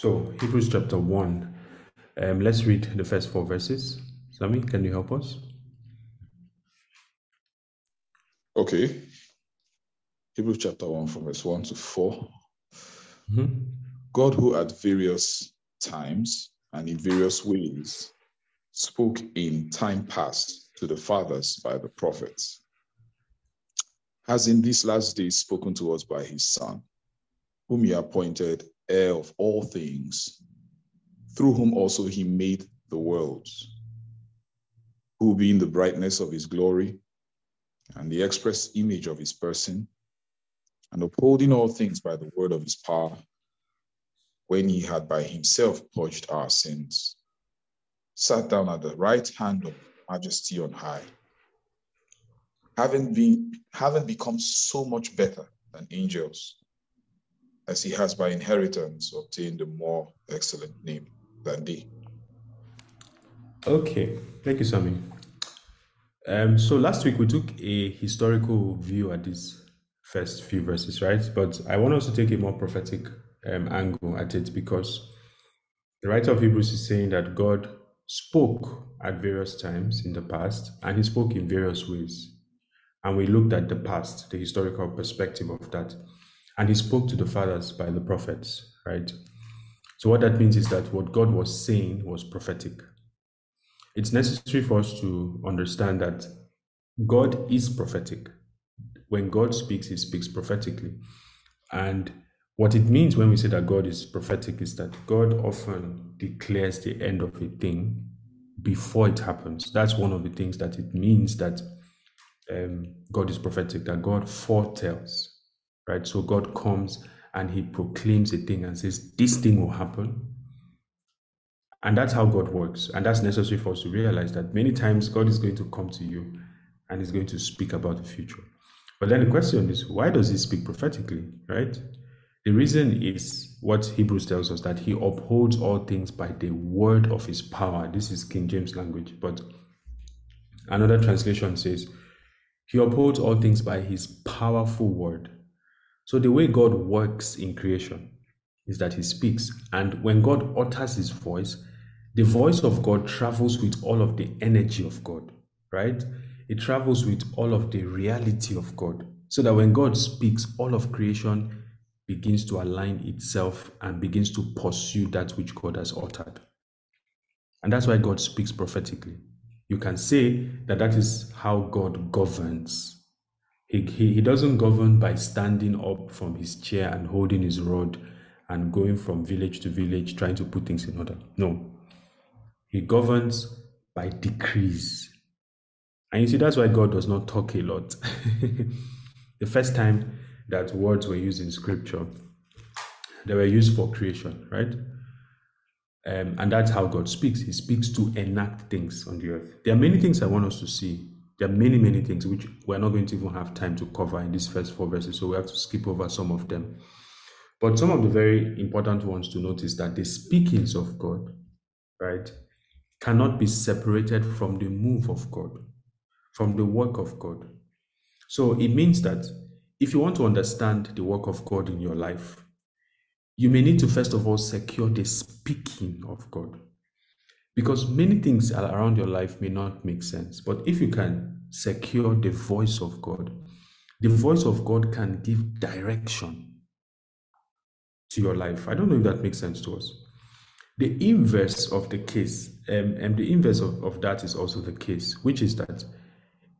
So, Hebrews chapter 1. Um, let's read the first four verses. Sami, can you help us? Okay. Hebrews chapter 1 from verse 1 to 4. Mhm. God, who at various times and in various ways spoke in time past to the fathers by the prophets, has in these last days spoken to us by his Son, whom he appointed heir of all things, through whom also he made the worlds, who being the brightness of his glory and the express image of his person, and upholding all things by the word of his power, when he had by himself purged our sins, sat down at the right hand of majesty on high, having been having become so much better than angels, as he has by inheritance obtained a more excellent name than they. Okay, thank you, Sami. Um, so last week we took a historical view at these first few verses, right? But I want us to take a more prophetic um, angle at it because the writer of Hebrews is saying that God spoke at various times in the past and he spoke in various ways. And we looked at the past, the historical perspective of that. And he spoke to the fathers by the prophets, right? So what that means is that what God was saying was prophetic. It's necessary for us to understand that God is prophetic. When God speaks, he speaks prophetically. And what it means when we say that God is prophetic is that God often declares the end of a thing before it happens. That's one of the things that it means that um, God is prophetic, that God foretells, right? So God comes and he proclaims a thing and says, This thing will happen. And that's how God works. And that's necessary for us to realize that many times God is going to come to you and is going to speak about the future. But then the question is, why does he speak prophetically, right? The reason is what Hebrews tells us that he upholds all things by the word of his power. This is King James language, but another translation says he upholds all things by his powerful word. So the way God works in creation is that he speaks, and when God utters his voice, the voice of God travels with all of the energy of God, right? It travels with all of the reality of God. So that when God speaks, all of creation begins to align itself and begins to pursue that which God has uttered. And that's why God speaks prophetically. You can say that that is how God governs. He, he, he doesn't govern by standing up from his chair and holding his rod and going from village to village trying to put things in order. No. He governs by decrees. And you see, that's why God does not talk a lot. the first time that words were used in scripture, they were used for creation, right? Um, and that's how God speaks. He speaks to enact things on the earth. There are many things I want us to see. There are many, many things which we're not going to even have time to cover in these first four verses, so we have to skip over some of them. But some of the very important ones to notice that the speakings of God, right, cannot be separated from the move of God, from the work of God. So it means that if you want to understand the work of God in your life, you may need to first of all secure the speaking of God. Because many things around your life may not make sense. But if you can secure the voice of God, the voice of God can give direction to your life. I don't know if that makes sense to us. The inverse of the case, um, and the inverse of, of that is also the case, which is that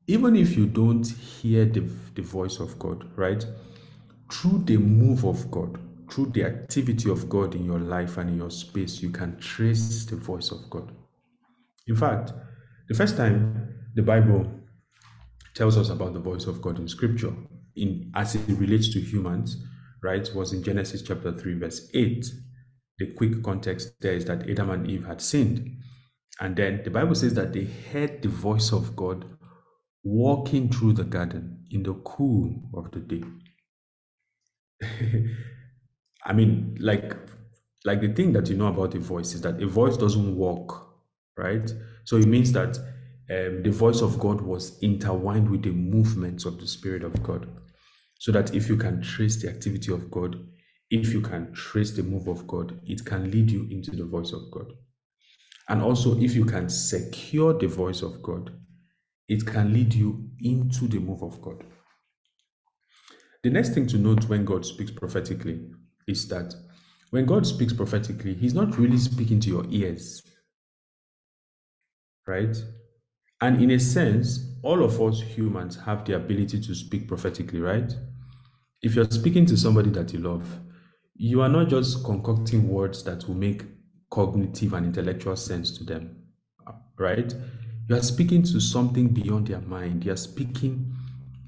even if you don't hear the, the voice of God, right, through the move of God, through the activity of God in your life and in your space, you can trace the voice of God. In fact, the first time the Bible tells us about the voice of God in scripture, in as it relates to humans, right, was in Genesis chapter 3, verse 8. The quick context there is that Adam and Eve had sinned. And then the Bible says that they heard the voice of God walking through the garden in the cool of the day. I mean, like, like the thing that you know about a voice is that a voice doesn't walk, right? So it means that um, the voice of God was intertwined with the movements of the Spirit of God. So that if you can trace the activity of God, if you can trace the move of God, it can lead you into the voice of God. And also, if you can secure the voice of God, it can lead you into the move of God. The next thing to note when God speaks prophetically is that when God speaks prophetically, He's not really speaking to your ears. Right? And in a sense, all of us humans have the ability to speak prophetically, right? If you're speaking to somebody that you love, you are not just concocting words that will make cognitive and intellectual sense to them, right? You are speaking to something beyond their mind. You are speaking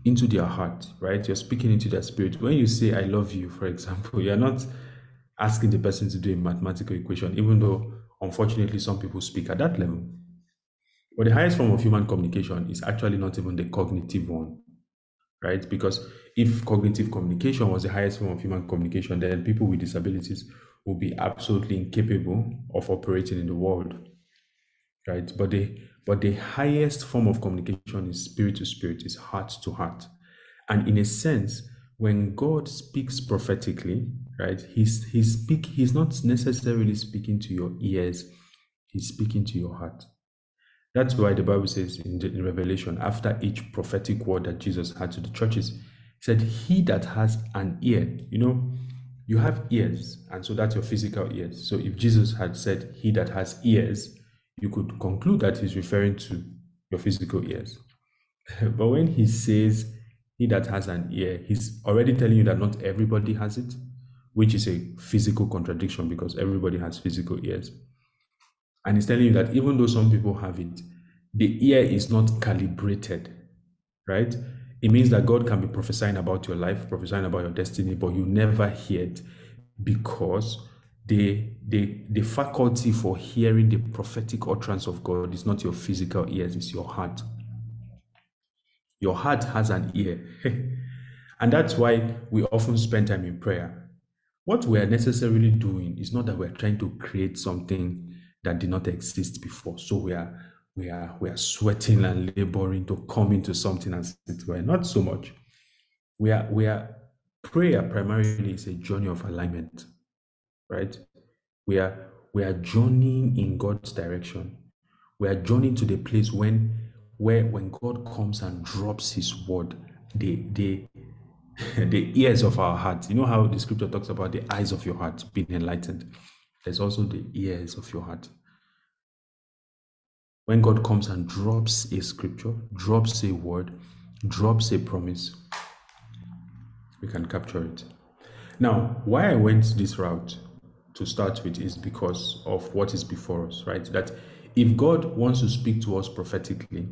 into their heart, right? You're speaking into their spirit. When you say, I love you, for example, you're not asking the person to do a mathematical equation, even though unfortunately some people speak at that level. But the highest form of human communication is actually not even the cognitive one, right? Because if cognitive communication was the highest form of human communication, then people with disabilities will be absolutely incapable of operating in the world, right? But the but the highest form of communication is spirit to spirit, is heart to heart, and in a sense, when God speaks prophetically, right, he's he's speak he's not necessarily speaking to your ears, he's speaking to your heart. That's why the Bible says in, the, in Revelation, after each prophetic word that Jesus had to the churches, said, He that has an ear, you know, you have ears, and so that's your physical ears. So if Jesus had said, He that has ears, you could conclude that he's referring to your physical ears. but when he says, He that has an ear, he's already telling you that not everybody has it, which is a physical contradiction because everybody has physical ears. And he's telling you that even though some people have it, the ear is not calibrated, right? It means that God can be prophesying about your life, prophesying about your destiny, but you never hear it because the, the, the faculty for hearing the prophetic utterance of God is not your physical ears, it's your heart. Your heart has an ear. and that's why we often spend time in prayer. What we are necessarily doing is not that we're trying to create something that did not exist before. So we are we are we are sweating and laboring to come into something as it were. Not so much. We are we are prayer primarily is a journey of alignment, right? We are we are journeying in God's direction. We are journeying to the place when where when God comes and drops his word, the the the ears of our heart. You know how the scripture talks about the eyes of your heart being enlightened. There's also the ears of your heart. When God comes and drops a scripture, drops a word, drops a promise, we can capture it. Now, why I went this route to start with is because of what is before us, right? That if God wants to speak to us prophetically,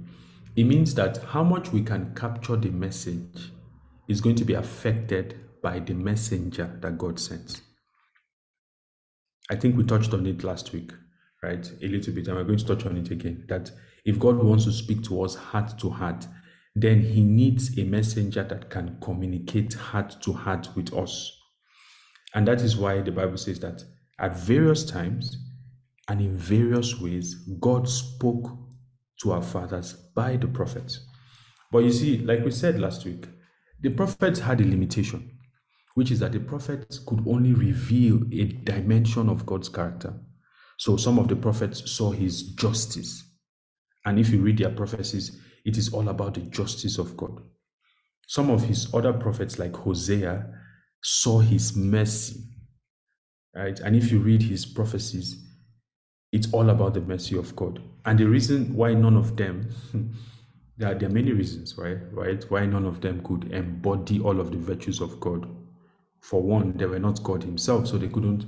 it means that how much we can capture the message is going to be affected by the messenger that God sends. I think we touched on it last week right? A little bit, and we're going to touch on it again. That if God wants to speak to us heart to heart, then He needs a messenger that can communicate heart to heart with us. And that is why the Bible says that at various times and in various ways, God spoke to our fathers by the prophets. But you see, like we said last week, the prophets had a limitation, which is that the prophets could only reveal a dimension of God's character. So some of the prophets saw his justice. And if you read their prophecies, it is all about the justice of God. Some of his other prophets, like Hosea, saw his mercy. Right? And if you read his prophecies, it's all about the mercy of God. And the reason why none of them, there, are, there are many reasons, right? Right? Why none of them could embody all of the virtues of God. For one, they were not God Himself, so they couldn't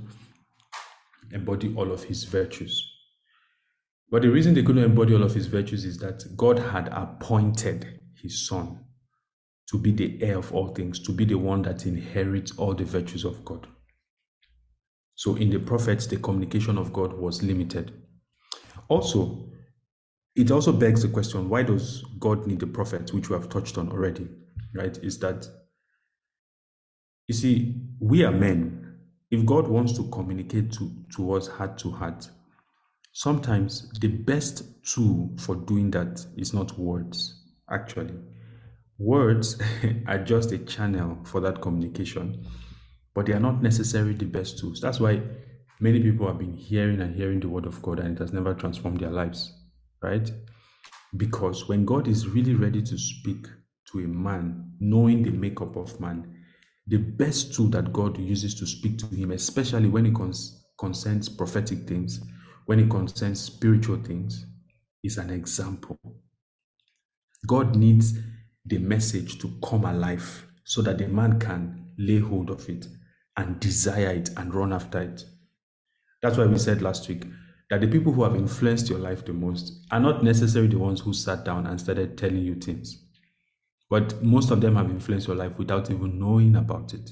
embody all of his virtues. But the reason they couldn't embody all of his virtues is that God had appointed his son to be the heir of all things, to be the one that inherits all the virtues of God. So in the prophets, the communication of God was limited. Also, it also begs the question why does God need the prophets, which we have touched on already, right? Is that, you see, we are men, if God wants to communicate to, to us heart to heart, sometimes the best tool for doing that is not words, actually. Words are just a channel for that communication. but they are not necessarily the best tools. That's why many people have been hearing and hearing the word of God and it has never transformed their lives, right? Because when God is really ready to speak to a man, knowing the makeup of man, the best tool that God uses to speak to him, especially when it concerns prophetic things, when it concerns spiritual things, is an example. God needs the message to come alive so that the man can lay hold of it and desire it and run after it. That's why we said last week that the people who have influenced your life the most are not necessarily the ones who sat down and started telling you things. But most of them have influenced your life without even knowing about it.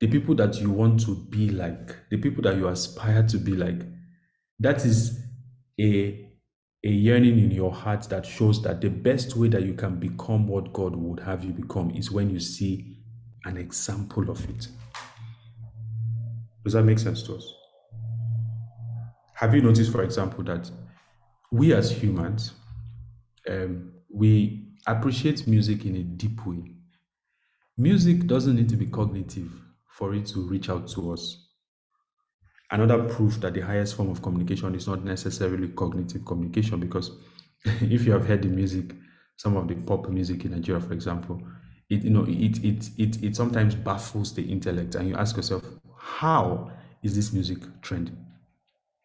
The people that you want to be like, the people that you aspire to be like, that is a, a yearning in your heart that shows that the best way that you can become what God would have you become is when you see an example of it. Does that make sense to us? Have you noticed, for example, that we as humans, um, we appreciate music in a deep way? Music doesn't need to be cognitive for it to reach out to us. Another proof that the highest form of communication is not necessarily cognitive communication, because if you have heard the music, some of the pop music in Nigeria, for example, it you know it it it it sometimes baffles the intellect, and you ask yourself, how is this music trending?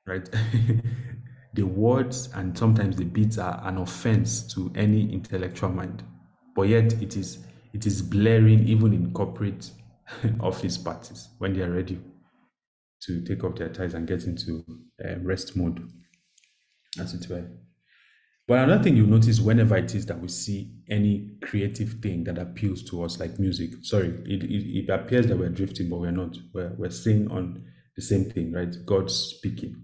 Right? the words and sometimes the beats are an offense to any intellectual mind, but yet it is it is blaring even in corporate office parties when they are ready to take off their ties and get into um, rest mode, as it were. But another thing you notice whenever it is that we see any creative thing that appeals to us, like music, sorry, it, it, it appears that we're drifting, but we're not. We're, we're staying on the same thing, right? God speaking.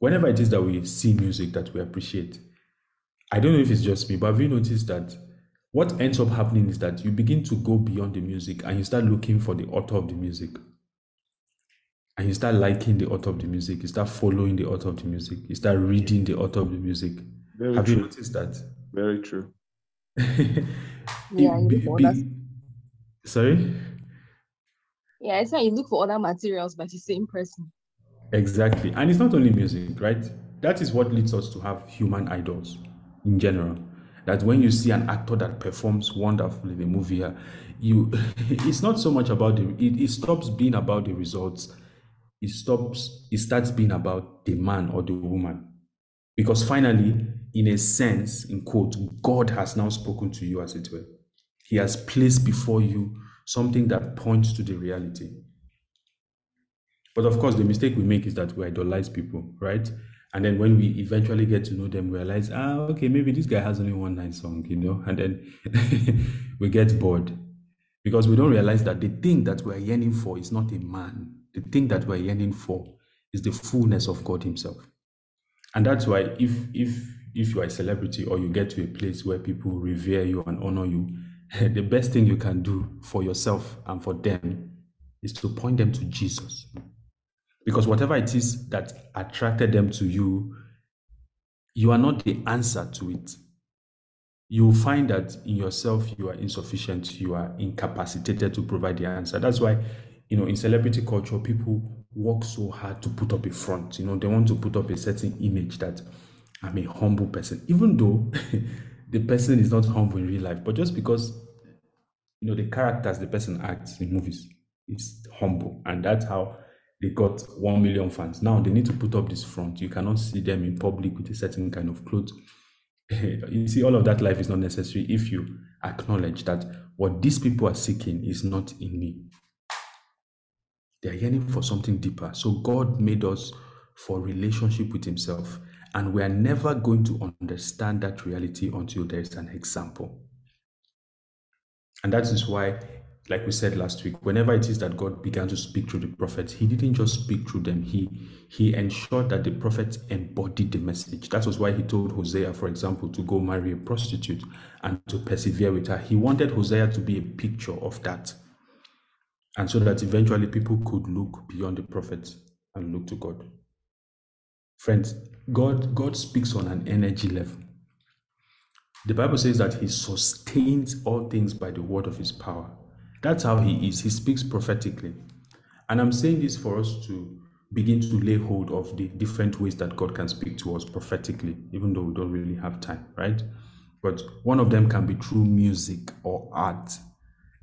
Whenever it is that we see music that we appreciate, I don't know if it's just me, but have you noticed that what ends up happening is that you begin to go beyond the music and you start looking for the author of the music and you start liking the author of the music, you start following the author of the music, you start reading the author of the music. Very Have true. you noticed that? Very true. yeah, you look for be, Sorry? Yeah, it's like you look for other materials by the same person. Exactly. And it's not only music, right? That is what leads us to have human idols in general. That when you see an actor that performs wonderfully in a movie, you it's not so much about the it, it stops being about the results it stops it starts being about the man or the woman because finally in a sense in quote god has now spoken to you as it were he has placed before you something that points to the reality but of course the mistake we make is that we idolize people right and then when we eventually get to know them we realize ah okay maybe this guy has only one nice song you know and then we get bored because we don't realize that the thing that we're yearning for is not a man the thing that we're yearning for is the fullness of God Himself. And that's why if if if you are a celebrity or you get to a place where people revere you and honor you, the best thing you can do for yourself and for them is to point them to Jesus. Because whatever it is that attracted them to you, you are not the answer to it. You will find that in yourself you are insufficient, you are incapacitated to provide the answer. That's why you know, in celebrity culture, people work so hard to put up a front. You know, they want to put up a certain image that I'm a humble person, even though the person is not humble in real life. But just because, you know, the characters the person acts in movies is humble. And that's how they got 1 million fans. Now they need to put up this front. You cannot see them in public with a certain kind of clothes. you see, all of that life is not necessary if you acknowledge that what these people are seeking is not in me. They are yearning for something deeper. So God made us for relationship with Himself. And we are never going to understand that reality until there is an example. And that is why, like we said last week, whenever it is that God began to speak through the prophets, He didn't just speak through them, He He ensured that the prophets embodied the message. That was why He told Hosea, for example, to go marry a prostitute and to persevere with her. He wanted Hosea to be a picture of that and so that eventually people could look beyond the prophets and look to God. Friends, God, God speaks on an energy level. The Bible says that He sustains all things by the word of His power. That's how he is. He speaks prophetically. And I'm saying this for us to begin to lay hold of the different ways that God can speak to us prophetically, even though we don't really have time, right? But one of them can be through music or art,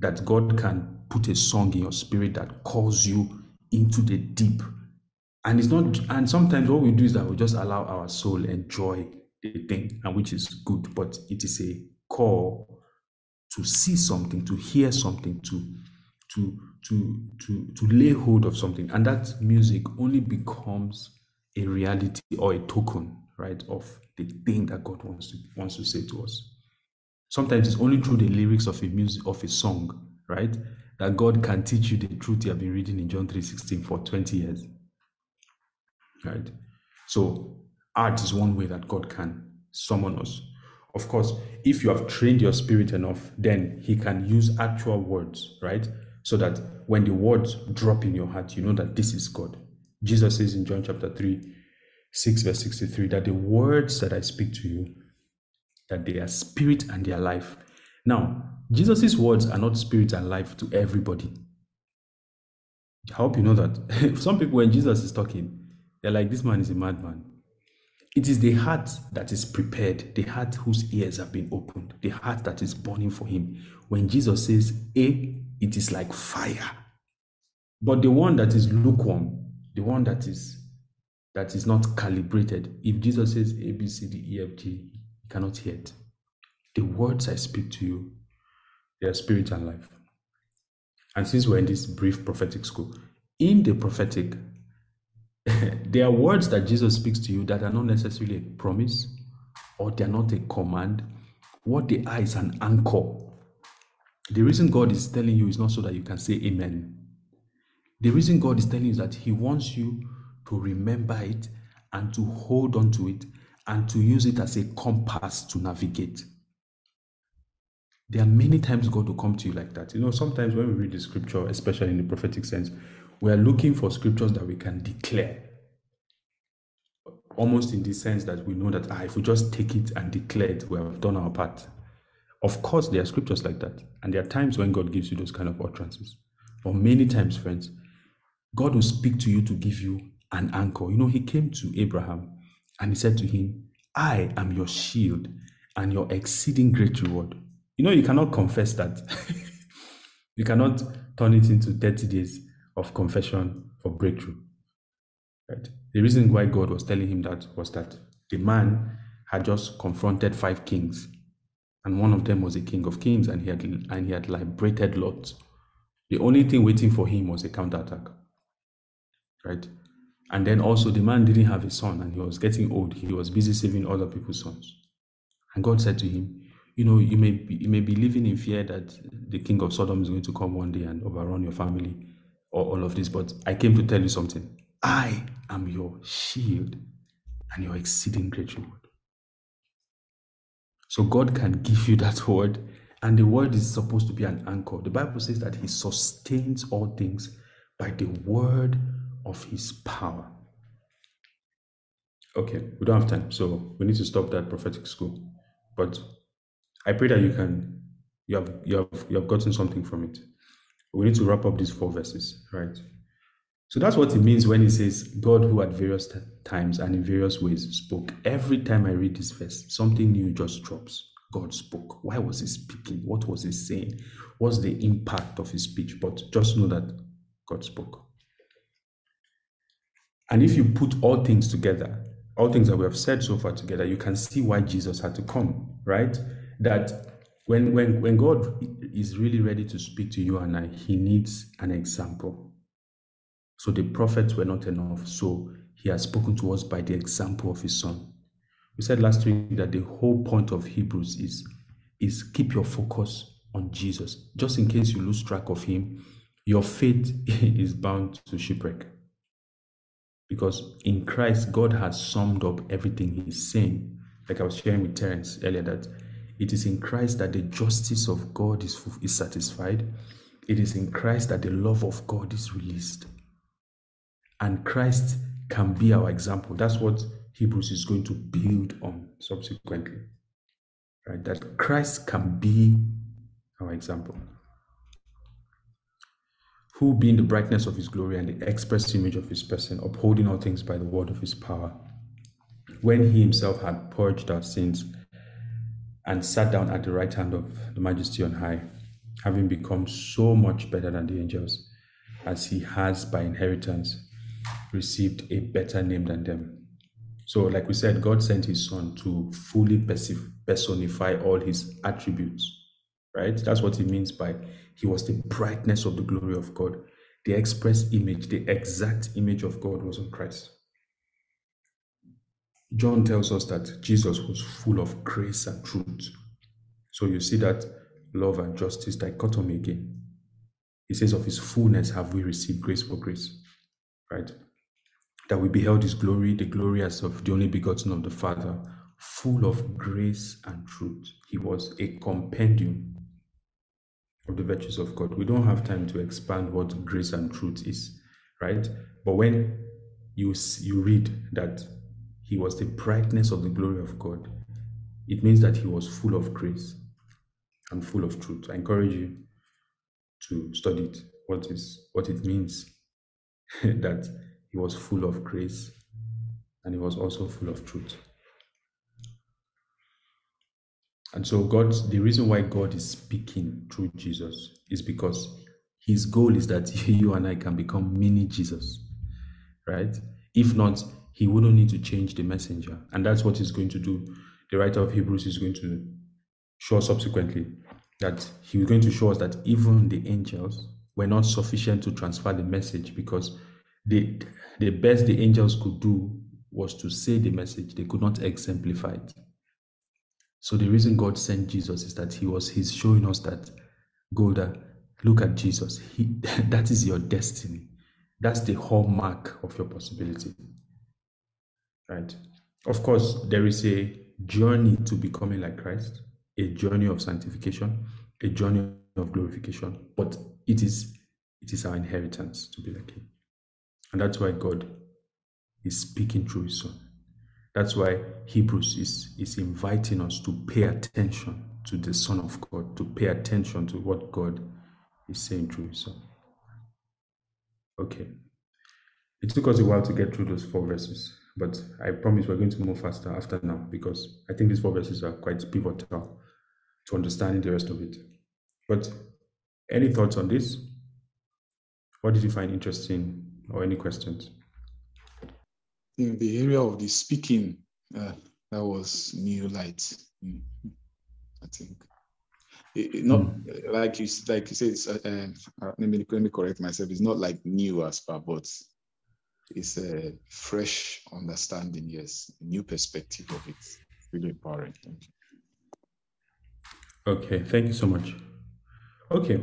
that God can put a song in your spirit that calls you into the deep. And it's not, and sometimes what we do is that we just allow our soul enjoy the thing, and which is good, but it is a call to see something, to hear something, to to to to to lay hold of something, and that music only becomes a reality or a token, right, of the thing that God wants to wants to say to us. Sometimes it's only through the lyrics of a music of a song, right, that God can teach you the truth you have been reading in John 3:16 for 20 years. Right? So art is one way that God can summon us. Of course, if you have trained your spirit enough, then he can use actual words, right? So that when the words drop in your heart, you know that this is God. Jesus says in John chapter 3, 6 verse 63 that the words that I speak to you that they are spirit and they are life. Now, Jesus' words are not spirit and life to everybody. I hope you know that. Some people, when Jesus is talking, they're like, this man is a madman. It is the heart that is prepared, the heart whose ears have been opened, the heart that is burning for him. When Jesus says A, it is like fire. But the one that is lukewarm, the one that is that is not calibrated, if Jesus says A, B, C, D, E, F, G, you cannot hear it. The words I speak to you, they are spirit and life. And since we're in this brief prophetic school, in the prophetic, there are words that Jesus speaks to you that are not necessarily a promise or they're not a command. What they are is an anchor. The reason God is telling you is not so that you can say amen. The reason God is telling you is that He wants you to remember it and to hold on to it and to use it as a compass to navigate. There are many times God will come to you like that. You know, sometimes when we read the scripture, especially in the prophetic sense, we are looking for scriptures that we can declare. Almost in the sense that we know that ah, if we just take it and declare it, we have done our part. Of course, there are scriptures like that. And there are times when God gives you those kind of utterances. But many times, friends, God will speak to you to give you an anchor. You know, He came to Abraham and He said to him, I am your shield and your exceeding great reward. You know, you cannot confess that. you cannot turn it into 30 days of confession for breakthrough. Right? The reason why God was telling him that was that the man had just confronted five kings, and one of them was a king of kings, and he had and he had liberated Lot. The only thing waiting for him was a counterattack. Right? And then also the man didn't have a son and he was getting old. He was busy saving other people's sons. And God said to him, You know, you may be, you may be living in fear that the king of Sodom is going to come one day and overrun your family or all of this, but I came to tell you something. I am your shield and your exceeding great reward. So God can give you that word, and the word is supposed to be an anchor. The Bible says that He sustains all things by the word of his power. Okay, we don't have time, so we need to stop that prophetic school. But I pray that you can you have you have you have gotten something from it. We need to wrap up these four verses, right? So that's what it means when he says, God who at various times and in various ways spoke. Every time I read this verse, something new just drops. God spoke. Why was he speaking? What was he saying? What's the impact of his speech? But just know that God spoke. And if you put all things together, all things that we have said so far together, you can see why Jesus had to come, right? That when when when God is really ready to speak to you and I, he needs an example. So the prophets were not enough. So he has spoken to us by the example of his son. We said last week that the whole point of Hebrews is, is keep your focus on Jesus. Just in case you lose track of him, your faith is bound to shipwreck. Because in Christ, God has summed up everything He's saying. Like I was sharing with Terence earlier, that it is in Christ that the justice of God is, is satisfied. It is in Christ that the love of God is released. And Christ can be our example. That's what Hebrews is going to build on subsequently. Right? That Christ can be our example. who being the brightness of his glory and the express image of his person, upholding all things by the word of his power, when he himself had purged our sins and sat down at the right hand of the majesty on high, having become so much better than the angels, as he has by inheritance received a better name than them. So, like we said, God sent his son to fully personify all his attributes, right? That's what he means by he was the brightness of the glory of God. The express image, the exact image of God was on Christ. John tells us that Jesus was full of grace and truth. So you see that love and justice dichotomy again. He says, Of his fullness have we received grace for grace, right? That we beheld his glory, the glory as of the only begotten of the Father, full of grace and truth. He was a compendium of the virtues of God. We don't have time to expand what grace and truth is, right? But when you, you read that he was the brightness of the glory of God, it means that he was full of grace and full of truth. I encourage you to study it, what is what it means that he was full of grace and he was also full of truth. And so God, the reason why God is speaking through Jesus is because his goal is that you and I can become mini Jesus. Right? If not, he wouldn't need to change the messenger. And that's what he's going to do. The writer of Hebrews is going to show subsequently that he was going to show us that even the angels were not sufficient to transfer the message because the, the best the angels could do was to say the message. They could not exemplify it. So the reason God sent Jesus is that He was He's showing us that Golda, look at Jesus. He, that is your destiny. That's the hallmark of your possibility. Right. Of course, there is a journey to becoming like Christ, a journey of sanctification, a journey of glorification. But it is it is our inheritance to be like Him, and that's why God is speaking through His Son. That's why Hebrews is, is inviting us to pay attention to the Son of God, to pay attention to what God is saying through His Son. Okay. It took us a while to get through those four verses, but I promise we're going to move faster after now because I think these four verses are quite pivotal to understanding the rest of it. But any thoughts on this? What did you find interesting or any questions? in the area of the speaking, uh, that was new light. Mm, I think. It, it not mm. like you like you said. Uh, uh, let me let me correct myself. It's not like new as far, but it's a fresh understanding. Yes, new perspective of it. Really empowering. Thank you. Okay, thank you so much. Okay,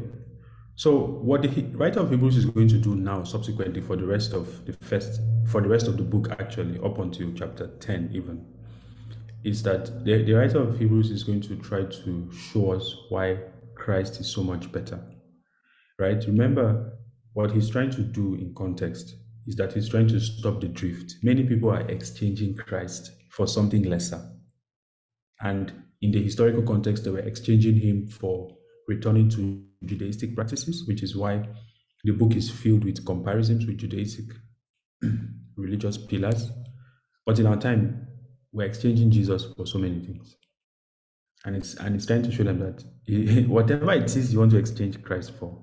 so what the writer of Hebrews is going to do now, subsequently, for the rest of the first, for the rest of the book, actually, up until chapter ten, even, is that the, the writer of Hebrews is going to try to show us why Christ is so much better. Right? Remember, what he's trying to do in context is that he's trying to stop the drift. Many people are exchanging Christ for something lesser. And in the historical context, they were exchanging him for returning to Judaistic practices, which is why the book is filled with comparisons with Judaistic religious pillars. But in our time, we're exchanging Jesus for so many things. And it's and it's trying to show them that whatever it is you want to exchange Christ for,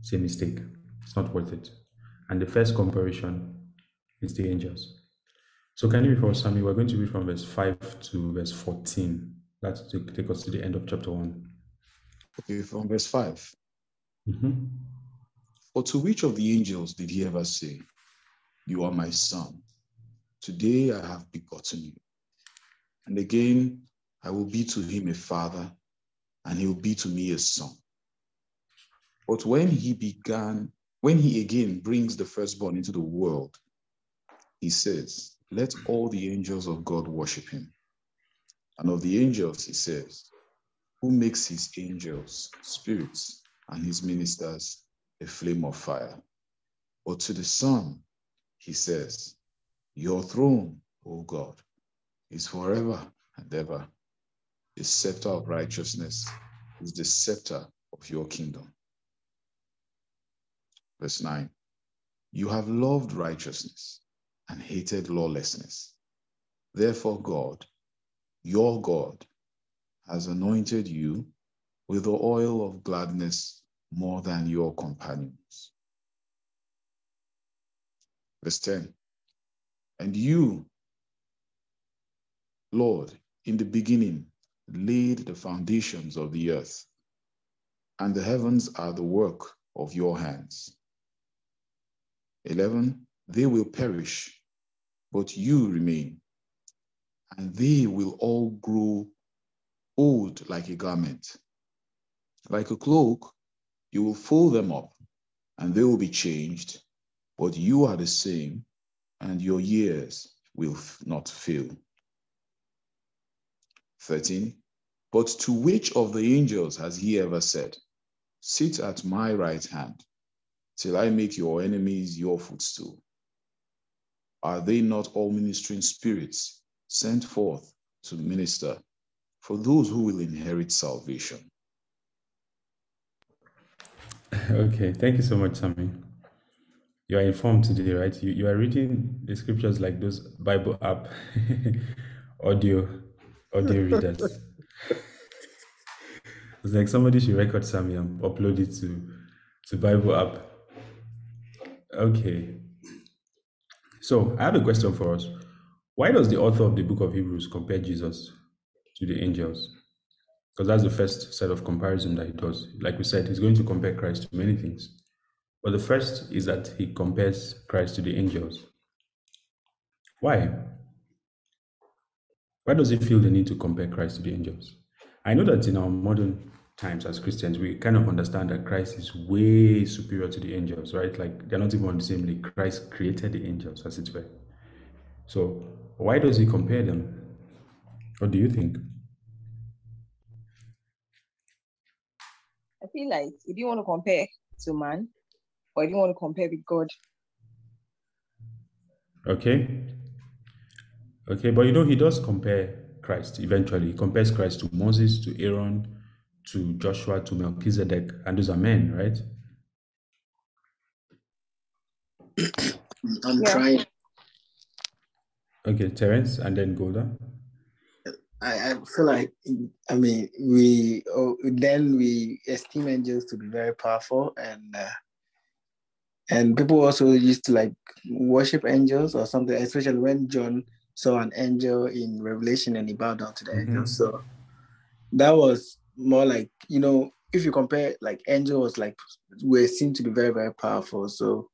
it's a mistake. It's not worth it. And the first comparison is the angels. So can you read for us, Sammy? We're going to read from verse 5 to verse 14. That's to take us to the end of chapter 1. Okay, from verse 5. Mm-hmm. For to which of the angels did he ever say, You are my son? Today I have begotten you. And again, I will be to him a father, and he will be to me a son. But when he began, when he again brings the firstborn into the world, he says, Let all the angels of God worship him. And of the angels, he says, who makes his angels spirits and his ministers a flame of fire. But to the Son, he says, Your throne, O God, is forever and ever. The scepter of righteousness is the scepter of your kingdom. Verse 9 You have loved righteousness and hated lawlessness. Therefore, God, your God, has anointed you with the oil of gladness more than your companions. Verse 10 And you, Lord, in the beginning laid the foundations of the earth, and the heavens are the work of your hands. 11 They will perish, but you remain, and they will all grow old like a garment. Like a cloak, you will fold them up, and they will be changed, but you are the same, and your years will not fail. 13. But to which of the angels has he ever said, Sit at my right hand till I make your enemies your footstool? Are they not all ministering spirits sent forth to minister for those who will inherit salvation? Okay, thank you so much, Sammy. You are informed today, right? You, you are reading the scriptures like those Bible app audio audio readers. it's like somebody should record Sammy and upload it to to Bible app. Okay. So I have a question for us. Why does the author of the book of Hebrews compare Jesus to the angels? Because that's the first set of comparison that he does. Like we said, he's going to compare Christ to many things. But the first is that he compares Christ to the angels. Why? Why does he feel the need to compare Christ to the angels? I know that in our modern times as Christians, we kind of understand that Christ is way superior to the angels, right? Like they're not even on the same league. Christ created the angels, as it were. So why does he compare them? What do you think? I feel like if you want to compare to man, or if you want to compare with God. Okay. Okay, but you know, he does compare Christ eventually. He compares Christ to Moses, to Aaron, to Joshua, to Melchizedek, and those are men, right? I'm Yeah. trying. Okay, Terence, and then Golda. I, I feel like I mean we oh, then we esteem angels to be very powerful and uh, and people also used to like worship angels or something, especially when John saw an angel in Revelation and he bowed down to the angel. Mhm. So that was more like you know if you compare like angels like were seen to be very very powerful. So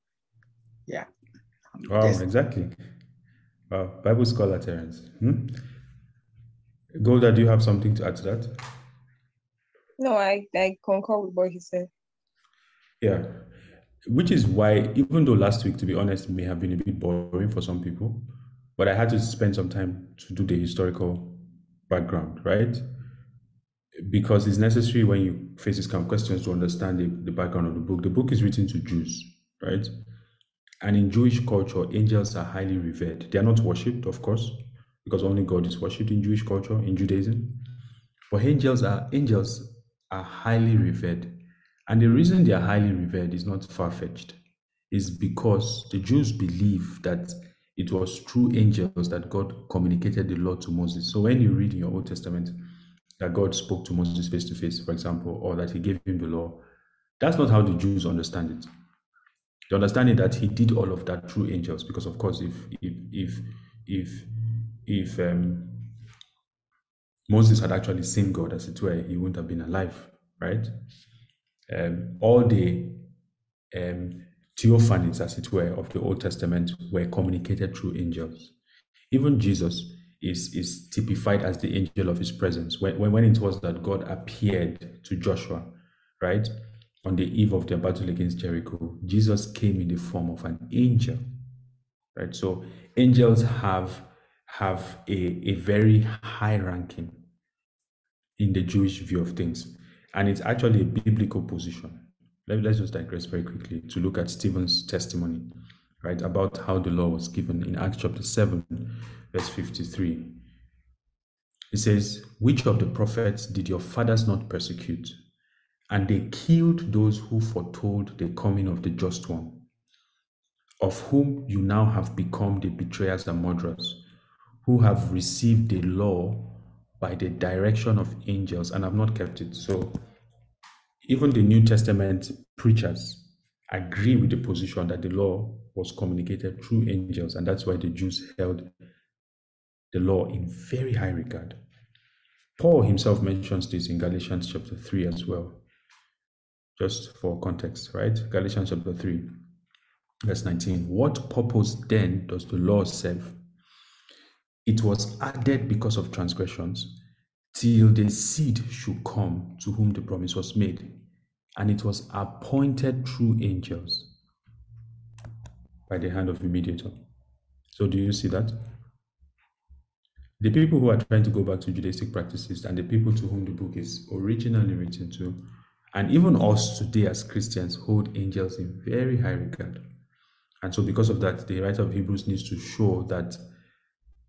yeah, Wow, Yes. exactly. Wow, Bible scholar Terence. Hmm? Golda, do you have something to add to that? No, I, I concur with what he said. Yeah. Which is why, even though last week, to be honest, may have been a bit boring for some people, but I had to spend some time to do the historical background, right? Because it's necessary when you face these kind of questions to understand the, the background of the book. The book is written to Jews, right? And in Jewish culture, angels are highly revered. They are not worshipped, of course, because only God is worshipped in Jewish culture, in Judaism. But angels are angels are highly revered. And the reason they are highly revered is not far-fetched. Is because the Jews believe that it was through angels that God communicated the law to Moses. So when you read in your Old Testament that God spoke to Moses face to face, for example, or that he gave him the law, that's not how the Jews understand it. They understand it that he did all of that through angels, because of course, if if if if if um, Moses had actually seen God, as it were, he wouldn't have been alive, right? Um, all the um, theophanies, as it were, of the Old Testament were communicated through angels. Even Jesus is, is typified as the angel of his presence. When, when, it was that God appeared to Joshua, right, on the eve of their battle against Jericho, Jesus came in the form of an angel, right? So angels have have a, a very high ranking in the Jewish view of things. And it's actually a biblical position. Let, us just digress very quickly to look at Stephen's testimony, right, about how the law was given in Acts chapter 7, verse 53. It says, Which of the prophets did your fathers not persecute? and they killed those who foretold the coming of the just one, of whom you now have become the betrayers and murderers, who have received the law by the direction of angels and have not kept it. So even the New Testament preachers agree with the position that the law was communicated through angels, and that's why the Jews held the law in very high regard. Paul himself mentions this in Galatians chapter 3 as well, just for context, right? Galatians chapter 3, verse 19. What purpose then does the law serve? It was added because of transgressions, till the seed should come to whom the promise was made. And it was appointed through angels by the hand of the mediator. So, do you see that? The people who are trying to go back to Judaistic practices and the people to whom the book is originally written to, and even us today as Christians, hold angels in very high regard. And so, because of that, the writer of Hebrews needs to show that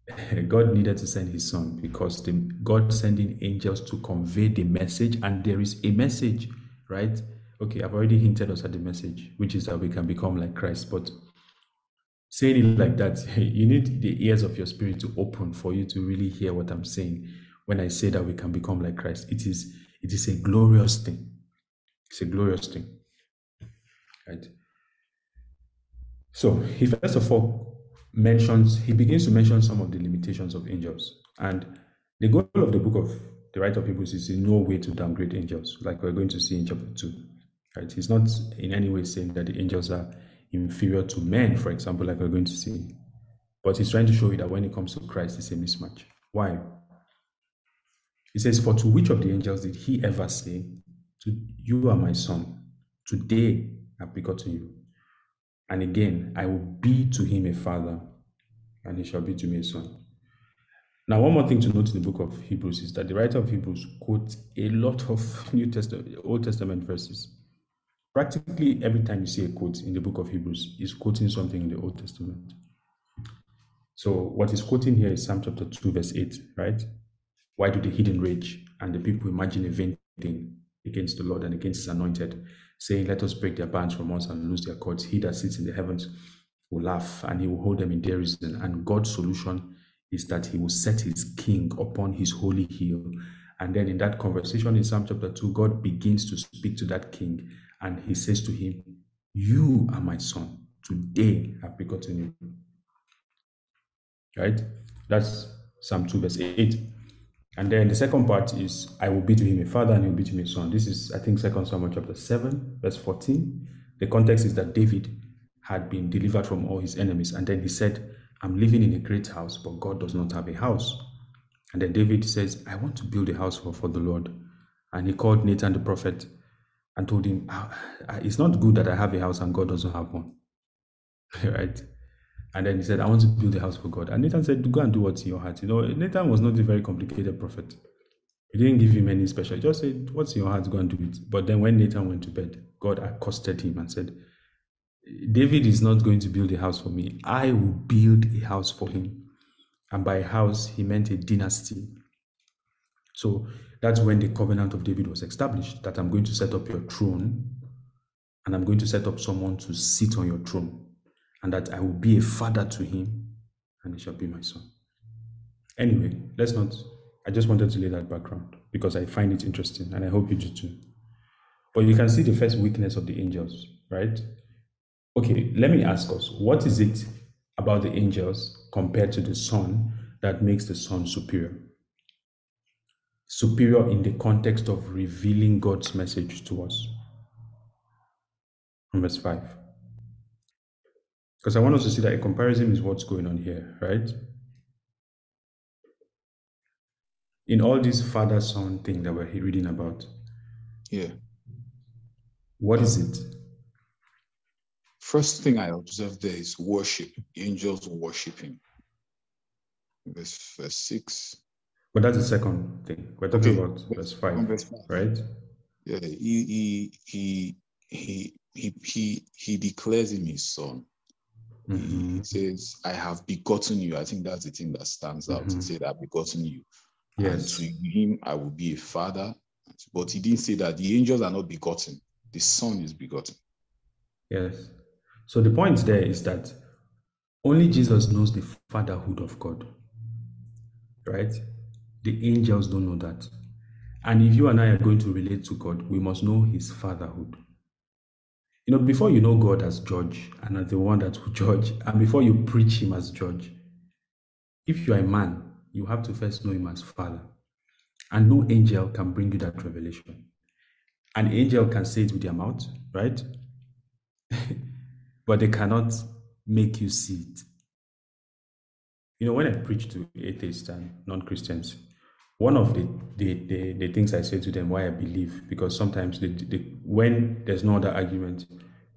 God needed to send his son because the, God sending angels to convey the message, and there is a message, right? Okay, I've already hinted us at the message, which is that we can become like Christ. But saying it like that, you need the ears of your spirit to open for you to really hear what I'm saying. When I say that we can become like Christ, it is it is a glorious thing. It's a glorious thing, right? So he first of all mentions he begins to mention some of the limitations of angels, and the goal of the book of the writer of Hebrews is in no way to downgrade angels, like we're going to see in chapter two. Right? He's not in any way saying that the angels are inferior to men, for example, like we're going to see. But he's trying to show you that when it comes to Christ, it's a mismatch. Why? He says, For to which of the angels did he ever say, to, You are my son, today I've begotten you? And again, I will be to him a father, and he shall be to me a son. Now, one more thing to note in the book of Hebrews is that the writer of Hebrews quotes a lot of New Testament, Old Testament verses. Practically every time you see a quote in the book of Hebrews, he's quoting something in the Old Testament. So what he's quoting here is Psalm chapter 2, verse 8, right? Why do the hidden rage and the people imagine a vain thing against the Lord and against his anointed, saying, Let us break their bands from us and loose their cords. He that sits in the heavens will laugh and he will hold them in derision. And God's solution is that he will set his king upon his holy hill. And then in that conversation in Psalm chapter 2, God begins to speak to that king and he says to him, You are my son. Today I've begotten you. Right? That's Psalm 2, verse 8. And then the second part is, I will be to him a father and he will be to me a son. This is, I think, Second Samuel chapter 7, verse 14. The context is that David had been delivered from all his enemies. And then he said, I'm living in a great house, but God does not have a house. And then David says, I want to build a house for, for the Lord. And he called Nathan the prophet and told him, "Ah, ah, It's not good that I have a house and God doesn't have one. right? And then he said, I want to build a house for God. And Nathan said, Go and do what's in your heart. You know, Nathan was not a very complicated prophet. He didn't give him any special. He just said, What's in your heart? Go and do it. But then when Nathan went to bed, God accosted him and said, David is not going to build a house for me. I will build a house for him. And by house, he meant a dynasty. So that's when the covenant of David was established that I'm going to set up your throne and I'm going to set up someone to sit on your throne and that I will be a father to him and he shall be my son. Anyway, let's not, I just wanted to lay that background because I find it interesting and I hope you do too. But you can see the first weakness of the angels, right? Okay, let me ask us what is it about the angels compared to the son that makes the son superior? Superior in the context of revealing God's message to us. From verse 5. Because I want us to see that a comparison is what's going on here, right? In all this father son thing that we're reading about, Yeah. what is it? First thing I observe there is worship. Angels worshiping. Verse, verse 6. But that's the second thing. We're talking Okay. about verse 5, verse 5. right? Yeah, he he he he he he, he declares him his son. He Mhm. says, I have begotten you. I think that's the thing that stands out. He Mhm. said, I've begotten you. Yes. And to him I will be a father. But he didn't say that the angels are not begotten, the Son is begotten. Yes. So the point there is that only Jesus knows the fatherhood of God, right? The angels don't know that. And if you and I are going to relate to God, we must know his fatherhood. You know, before you know God as judge and as the one that will judge, and before you preach him as judge, if you are a man, you have to first know him as father. And no angel can bring you that revelation. An angel can say it with their mouth, right? but they cannot make you see it. You know, when I preach to atheists and non Christians, one of the, the, the, the, things I say to them why I believe, because sometimes when there's no other argument,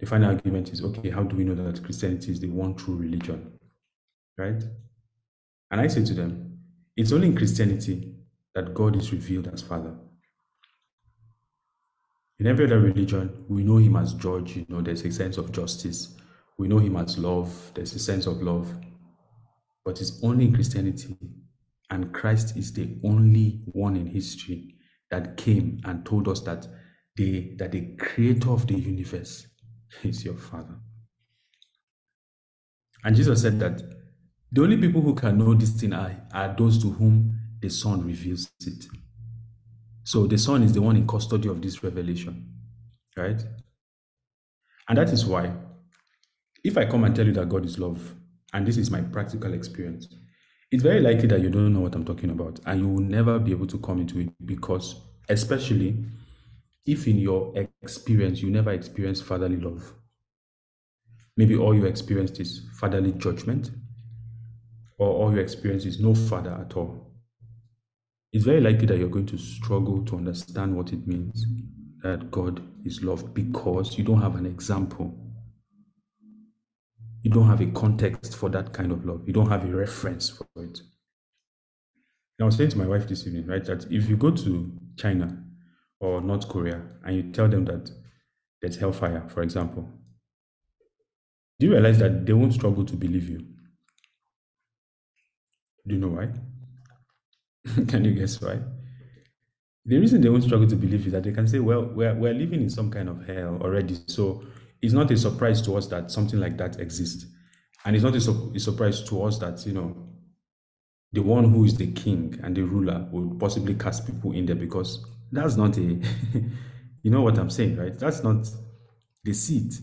the final argument is okay, how do we know that Christianity is the one true religion? Right? And I say to them, it's only in Christianity that God is revealed as Father. In every other religion, we know Him as judge, you know, there's a sense of justice. We know Him as love, there's a sense of love. But it's only in Christianity and Christ is the only one in history that came and told us that the, that the creator of the universe is your father. And Jesus said that the only people who can know this thing are, are those to whom the Son reveals it. So the Son is the one in custody of this revelation, right? And that is why, if I come and tell you that God is love, and this is my practical experience, it's very likely that you don't know what I'm talking about and you will never be able to come into it because, especially if in your experience you never experienced fatherly love, maybe all you experienced is fatherly judgment, or all you experience is no father at all. It's very likely that you're going to struggle to understand what it means that God is love because you don't have an example you don't have a context for that kind of love. You don't have a reference for it. I was saying to my wife this evening, right, that if you go to China or North Korea and you tell them that there's hellfire, for example, do you realize that they won't struggle to believe you? Do you know why? Can you guess why? The reason they won't struggle to believe is that they can say, well, we're, we're living in some kind of hell already. So it's not a surprise to us that something like that exists. And it's not a, su- a surprise to us that, you know, the one who is the king and the ruler will possibly cast people in there because that's not a, you know what I'm saying, right? That's not the seed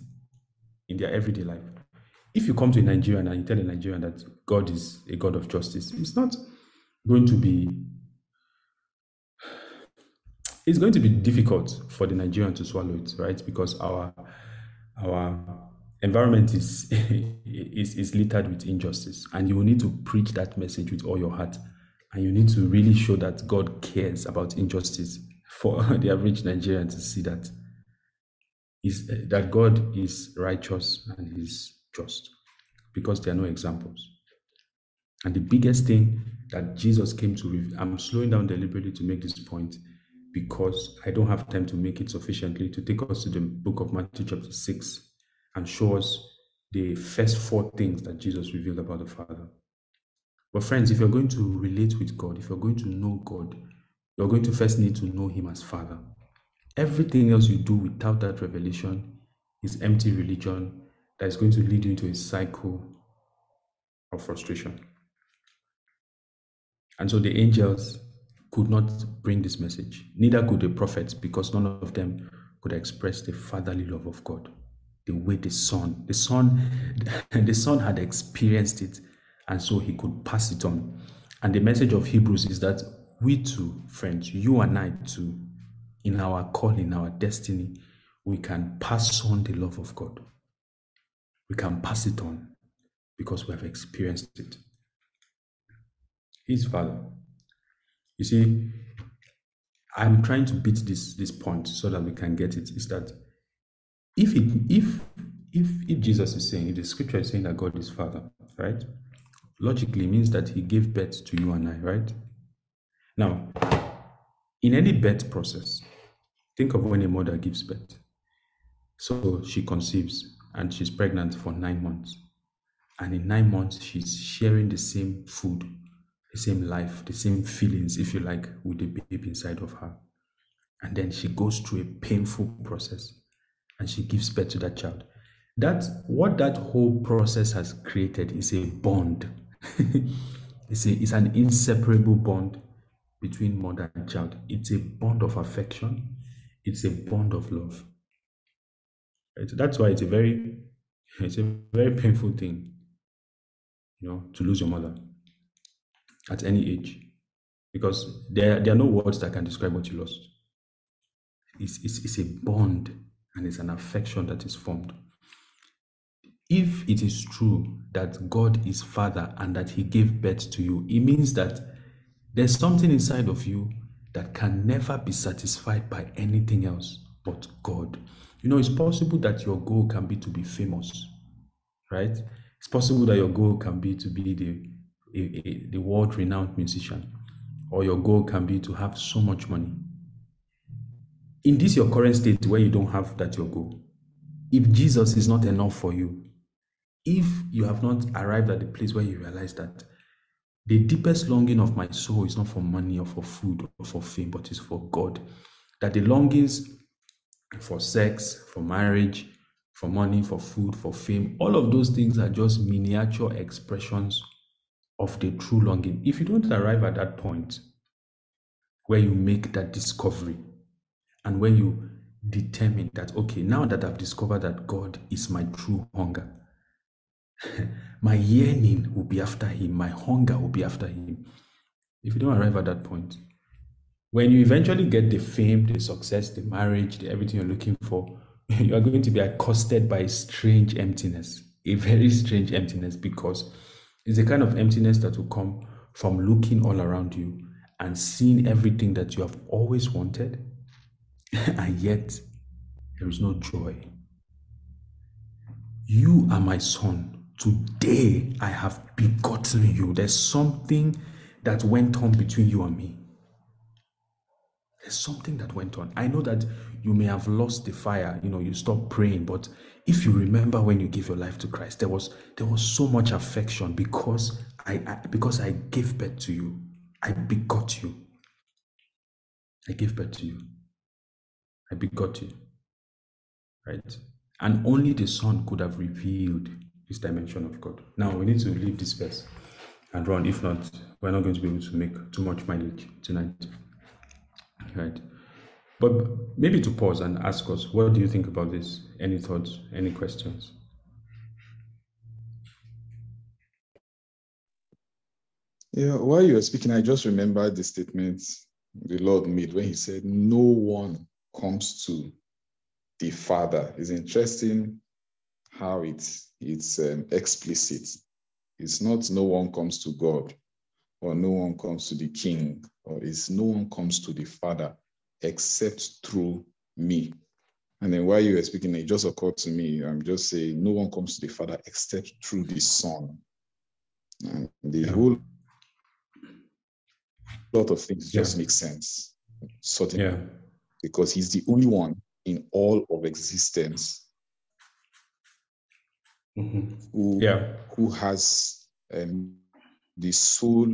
in their everyday life. If you come to a Nigerian and you tell a Nigerian that God is a God of justice, it's not going to be it's going to be difficult for the Nigerian to swallow it, right? Because our our environment is, is, is littered with injustice. And you will need to preach that message with all your heart. And you need to really show that God cares about injustice for the average Nigerian to see that is that God is righteous and is just because there are no examples. And the biggest thing that Jesus came to I'm slowing down deliberately to make this point because I don't have time to make it sufficiently to take us to the book of Matthew, chapter 6, and show us the first four things that Jesus revealed about the Father. But, friends, if you're going to relate with God, if you're going to know God, you're going to first need to know Him as Father. Everything else you do without that revelation is empty religion that is going to lead you into a cycle of frustration. And so the angels could not bring this message. Neither could the prophets, because none of them could express the fatherly love of God the way the son, the son, the son had experienced it, and so he could pass it on. And the message of Hebrews is that we too, friends, you and I too, in our call, in our destiny, we can pass on the love of God. We can pass it on because we have experienced it. His Father. You see, I'm trying to beat this this point so that we can get it. Is that if it if if if Jesus is saying, if the scripture is saying that God is Father, right? Logically means that He gave birth to you and I, right? Now, in any birth process, think of when a mother gives birth. So she conceives and she's pregnant for nine months. And in nine months, she's sharing the same food the same life, the same feelings, if you like, with the baby inside of her. and then she goes through a painful process and she gives birth to that child. That what that whole process has created is a bond. it's, a, it's an inseparable bond between mother and child. It's a bond of affection. It's a bond of love. That's why it's a very it's a very painful thing, you know, to lose your mother at any age. Because there, there are no words that can describe what you lost. It's, it's, it's a bond and it's an affection that is formed. If it is true that God is Father and that He gave birth to you, it means that there's something inside of you that can never be satisfied by anything else but God. You know, it's possible that your goal can be to be famous, right? It's possible that your goal can be to be the, a, a, the world renowned musician, or your goal can be to have so much money. In this your current state where you don't have that your goal, if Jesus is not enough for you, if you have not arrived at the place where you realize that the deepest longing of my soul is not for money or for food or for fame, but is for God, that the longings for sex, for marriage, for money, for food, for fame, all of those things are just miniature expressions of the true longing. If you don't arrive at that point where you make that discovery and where you determine that, okay, now that I've discovered that God is my true hunger, my yearning will be after Him, my hunger will be after Him. If you don't arrive at that point, when you eventually get the fame, the success, the marriage, the everything you're looking for, you are going to be accosted by a strange emptiness, a very strange emptiness, because it's a kind of emptiness that will come from looking all around you and seeing everything that you have always wanted, and yet there is no joy. You are my son. Today I have begotten you. There's something that went on between you and me. There's something that went on. I know that you may have lost the fire, you know, you stopped praying, but if you remember when you gave your life to Christ, there was there was so much affection because I, I because I gave birth to you. I begot you. I gave birth to you. I begot you. Right? And only the Son could have revealed this dimension of God. Now we need to leave this verse and run. If not, we're not going to be able to make too much mileage tonight. Right. But maybe to pause and ask us, what do you think about this? Any thoughts? Any questions? Yeah, while you were speaking, I just remembered the statement the Lord made when He said, No one comes to the Father. It's interesting how it's it's um, explicit. It's not no one comes to God, or no one comes to the King, or it's no one comes to the Father except through me. And then while you were speaking, it just occurred to me, I'm just saying, no one comes to the Father except through the Son. And the Yeah. whole lot of things Yeah. just make sense, certainly, Yeah. because he's the only one in all of existence Mhm. who, Yeah. who has um, the soul.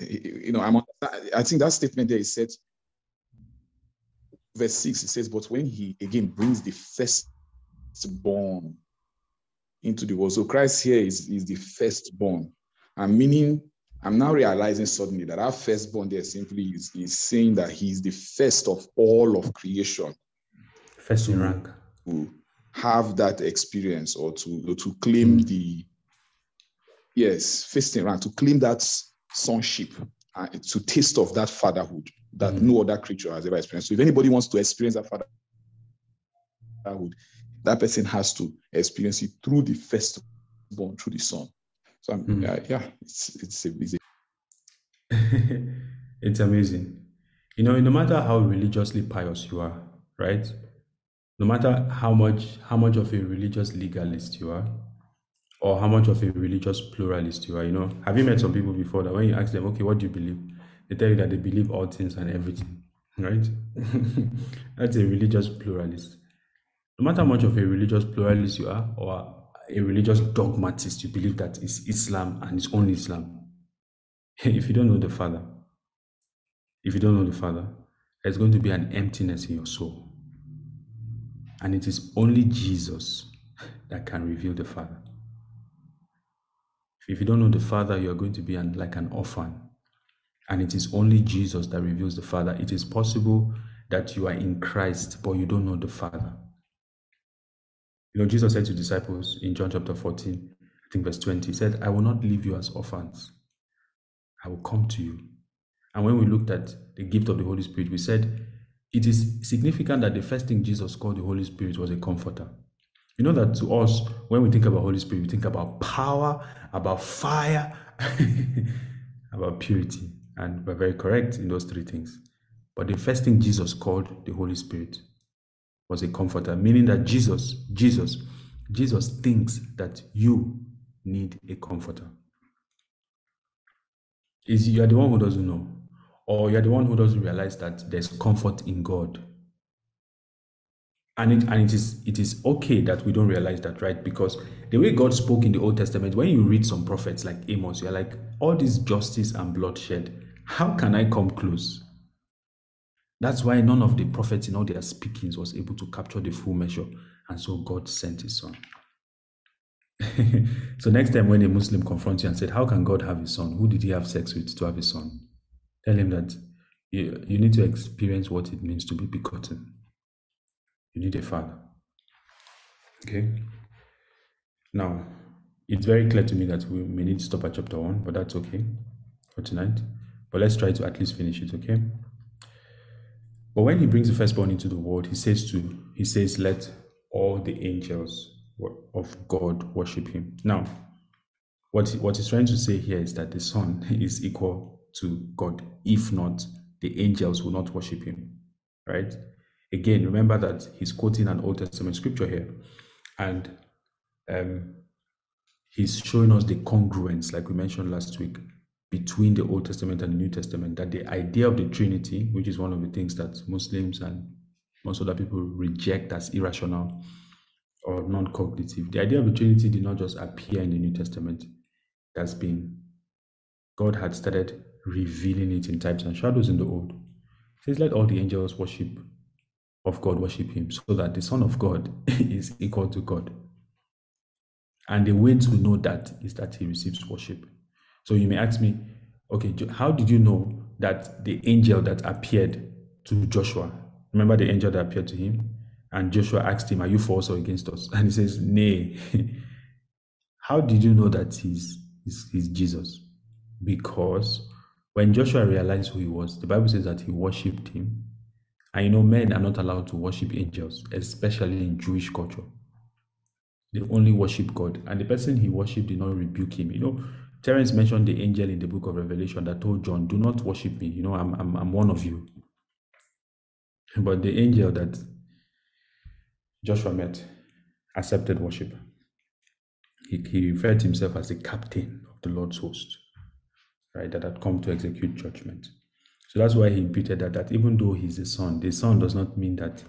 You know, I'm, I think that statement there is said, verse 6, it says, But when he again brings the firstborn into the world. So Christ here is, is the firstborn. And meaning, I'm now realizing suddenly that our firstborn there simply is, is saying that he's the first of all of creation First in rank. to have that experience or to or to claim hmm. the yes first in rank to claim that sonship and to taste of that fatherhood that Mhm. no other creature has ever experienced. So if anybody wants to experience that fatherhood, that person has to experience it through the firstborn, through the son. So I'm, Mhm. yeah, yeah, it's it's a, a it's amazing. You know, no matter how religiously pious you are, right? No matter how much how much of a religious legalist you are, or how much of a religious pluralist you are, you know, have you met some people before that when you ask them, okay, what do you believe? They tell you that they believe all things and everything, right? That's a religious pluralist. No matter how much of a religious pluralist you are, or a religious dogmatist, you believe that it's Islam and it's only Islam. if you don't know the Father, if you don't know the Father, there's going to be an emptiness in your soul. And it is only Jesus that can reveal the Father. If you don't know the Father, you are going to be an, like an orphan. And it is only Jesus that reveals the Father. It is possible that you are in Christ, but you don't know the Father. You know, Jesus said to disciples in John chapter 14, I think verse 20, he said, I will not leave you as orphans. I will come to you. And when we looked at the gift of the Holy Spirit, we said it is significant that the first thing Jesus called the Holy Spirit was a comforter. You know that to us, when we think about Holy Spirit, we think about power, about fire, about purity. And we're very correct in those three things. But the first thing Jesus called the Holy Spirit was a comforter, meaning that Jesus, Jesus, Jesus thinks that you need a comforter. Is you are the one who doesn't know, or you're the one who doesn't realize that there's comfort in God. And it and it is it is okay that we don't realize that, right? Because the way God spoke in the Old Testament, when you read some prophets like Amos, you're like, all this justice and bloodshed, how can I come close? That's why none of the prophets in all their speakings was able to capture the full measure. And so God sent his son. so next time when a Muslim confronts you and said, How can God have a son? Who did he have sex with to have a son? Tell him that you, you need to experience what it means to be begotten. You need a father. Okay? Now, it's very clear to me that we may need to stop at chapter one, but that's okay for tonight. But let's try to at least finish it, okay? But when he brings the firstborn into the world, he says to he says, Let all the angels of God worship him. Now, what, what he's trying to say here is that the Son is equal to God. If not, the angels will not worship him. Right? Again, remember that he's quoting an Old Testament scripture here. And um, he's showing us the congruence, like we mentioned last week, between the Old Testament and the New Testament. That the idea of the Trinity, which is one of the things that Muslims and most other people reject as irrational, or non-cognitive. The idea of the Trinity did not just appear in the New Testament. It has been God had started revealing it in types and shadows in the old. He says, Let all the angels worship of God worship him, so that the Son of God is equal to God. And the way to know that is that he receives worship. So you may ask me, okay, how did you know that the angel that appeared to Joshua, remember the angel that appeared to him? And Joshua asked him, Are you for us or against us? And he says, Nay. How did you know that he's, he's, he's Jesus? Because when Joshua realized who he was, the Bible says that he worshipped him. And you know, men are not allowed to worship angels, especially in Jewish culture. They only worship God. And the person he worshipped did not rebuke him. You know, Terence mentioned the angel in the book of Revelation that told John, Do not worship me. You know, I'm, I'm, I'm one of you. But the angel that Joshua met, accepted worship. He, he referred to himself as the captain of the Lord's host, right, that had come to execute judgment. So that's why he imputed that, that even though he's the son, the son does not mean that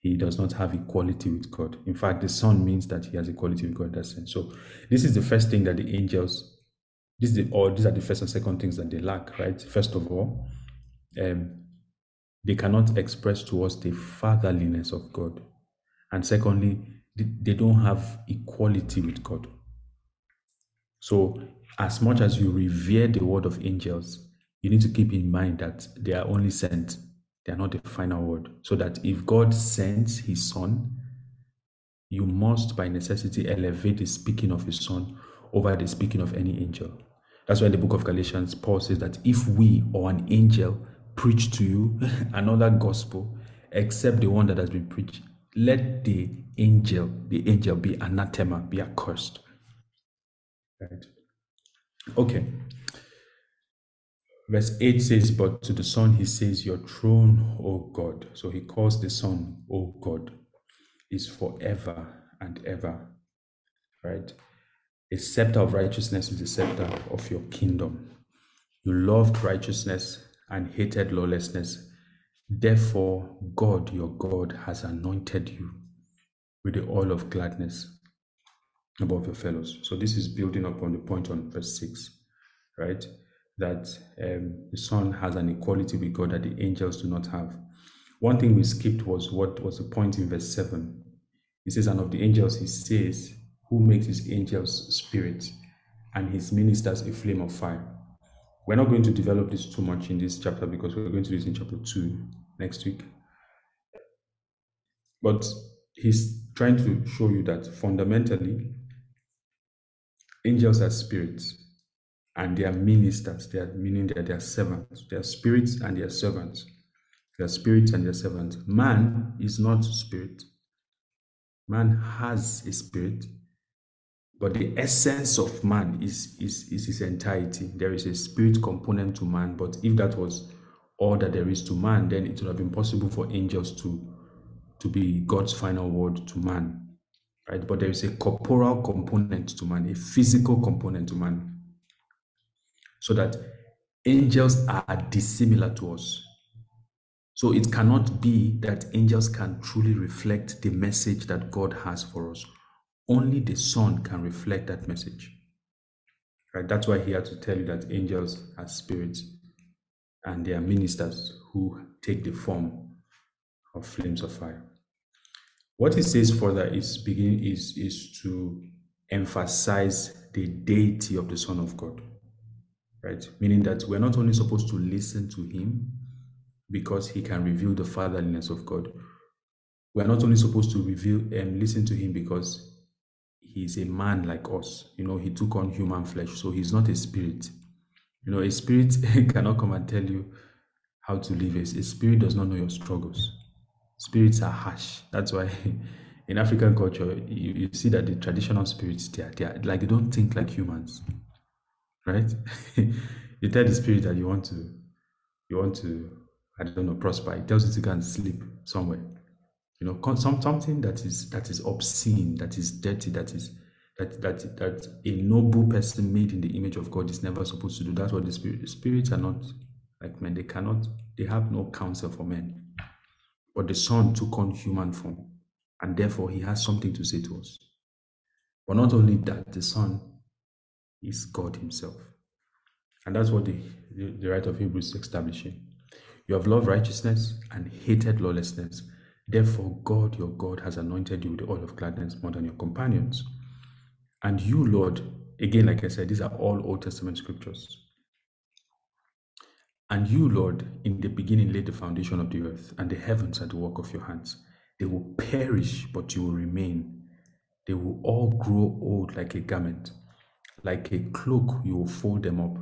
he does not have equality with God. In fact, the son means that he has equality with God in that sense. So this is the first thing that the angels, this is the, or these are the first and second things that they lack, right? First of all, um, they cannot express to us the fatherliness of God. And secondly, they don't have equality with God. So, as much as you revere the word of angels, you need to keep in mind that they are only sent, they are not the final word. So that if God sends his son, you must by necessity elevate the speaking of his son over the speaking of any angel. That's why in the book of Galatians, Paul says that if we or an angel preach to you another gospel except the one that has been preached, let the angel, the angel be anathema, be accursed. Right? Okay. Verse 8 says, But to the Son he says, Your throne, O God. So he calls the Son, O God, is forever and ever. Right? A scepter of righteousness is the scepter of your kingdom. You loved righteousness and hated lawlessness. Therefore, God, your God, has anointed you with the oil of gladness above your fellows. So, this is building upon the point on verse 6, right? That um, the Son has an equality with God that the angels do not have. one thing we skipped was what was the point in verse 7. He says, And of the angels, he says, Who makes his angels spirits and his ministers a flame of fire. We're not going to develop this too much in this chapter because we're going to do this in chapter 2 next week. But he's trying to show you that fundamentally, angels are spirits and they are ministers. They are meaning that they are servants. They are spirits and they are servants. They are spirits and they are servants. Man is not spirit. Man has a spirit, but the essence of man is, is, is his entirety. There is a spirit component to man, but if that was all that there is to man, then it would have been possible for angels to, to be God's final word to man. Right? But there is a corporal component to man, a physical component to man. So that angels are dissimilar to us. So it cannot be that angels can truly reflect the message that God has for us. Only the Son can reflect that message. Right? That's why he had to tell you that angels are spirits and they are ministers who take the form of flames of fire. What he says further is begin is is to emphasize the deity of the Son of God. Right? Meaning that we're not only supposed to listen to him because he can reveal the fatherliness of God. We're not only supposed to reveal and listen to him because he's a man like us. You know, he took on human flesh, so he's not a spirit. You know, a spirit cannot come and tell you how to live. A spirit does not know your struggles. Spirits are harsh. That's why in African culture, you, you see that the traditional spirits, they are, they are like they don't think like humans, right? you tell the spirit that you want to, you want to, I don't know, prosper. It tells you to go and sleep somewhere. You know, some something that is that is obscene, that is dirty, that is that that that a noble person made in the image of God is never supposed to do. That's what the spirit. The spirits are not like men. They cannot. They have no counsel for men. But the Son took on human form, and therefore he has something to say to us. But not only that, the Son is God Himself. And that's what the, the, the writer of Hebrews is establishing. You have loved righteousness and hated lawlessness. Therefore, God, your God, has anointed you with the oil of gladness more than your companions. And you, Lord, again, like I said, these are all Old Testament scriptures. And you, Lord, in the beginning laid the foundation of the earth, and the heavens are the work of your hands. They will perish, but you will remain. They will all grow old like a garment. Like a cloak, you will fold them up,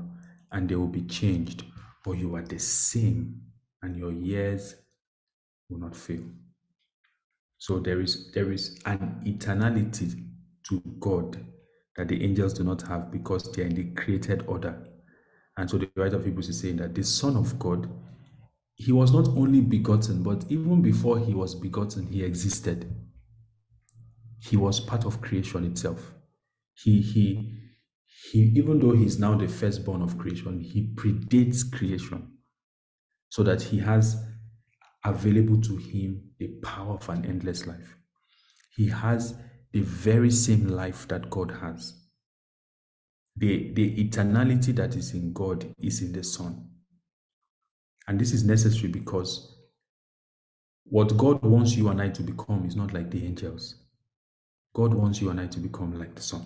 and they will be changed. But you are the same, and your years will not fail. So there is there is an eternality to God that the angels do not have because they are in the created order and so the writer of Hebrews is saying that the Son of God, he was not only begotten, but even before he was begotten, he existed. He was part of creation itself. He he he even though he's now the firstborn of creation, he predates creation so that he has available to him the power of an endless life. He has the very same life that God has the, the eternality that is in God is in the Son. And this is necessary because what God wants you and I to become is not like the angels. God wants you and I to become like the Son.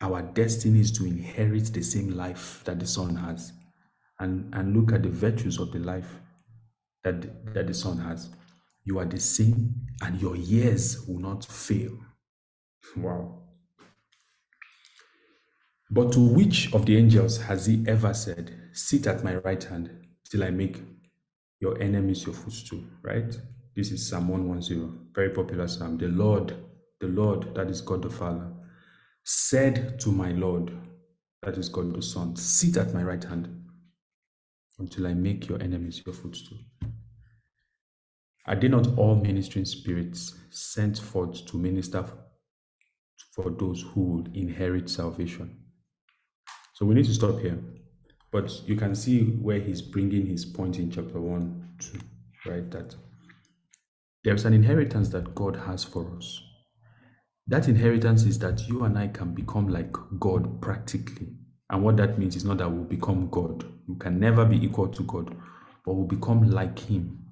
Our destiny is to inherit the same life that the Son has. And, and look at the virtues of the life that, that the Son has. You are the same, and your years will not fail. Wow. But to which of the angels has he ever said, Sit at my right hand till I make your enemies your footstool? Right? This is Psalm 110, very popular psalm. The Lord, the Lord, that is God the Father, said to my Lord, that is God the Son, Sit at my right hand until I make your enemies your footstool. Are they not all ministering spirits sent forth to minister for those who would inherit salvation? So we need to stop here. But you can see where he's bringing his point in chapter 1 to, right? That there's an inheritance that God has for us. That inheritance is that you and I can become like God practically. And what that means is not that we'll become God. You can never be equal to God, but we'll become like Him.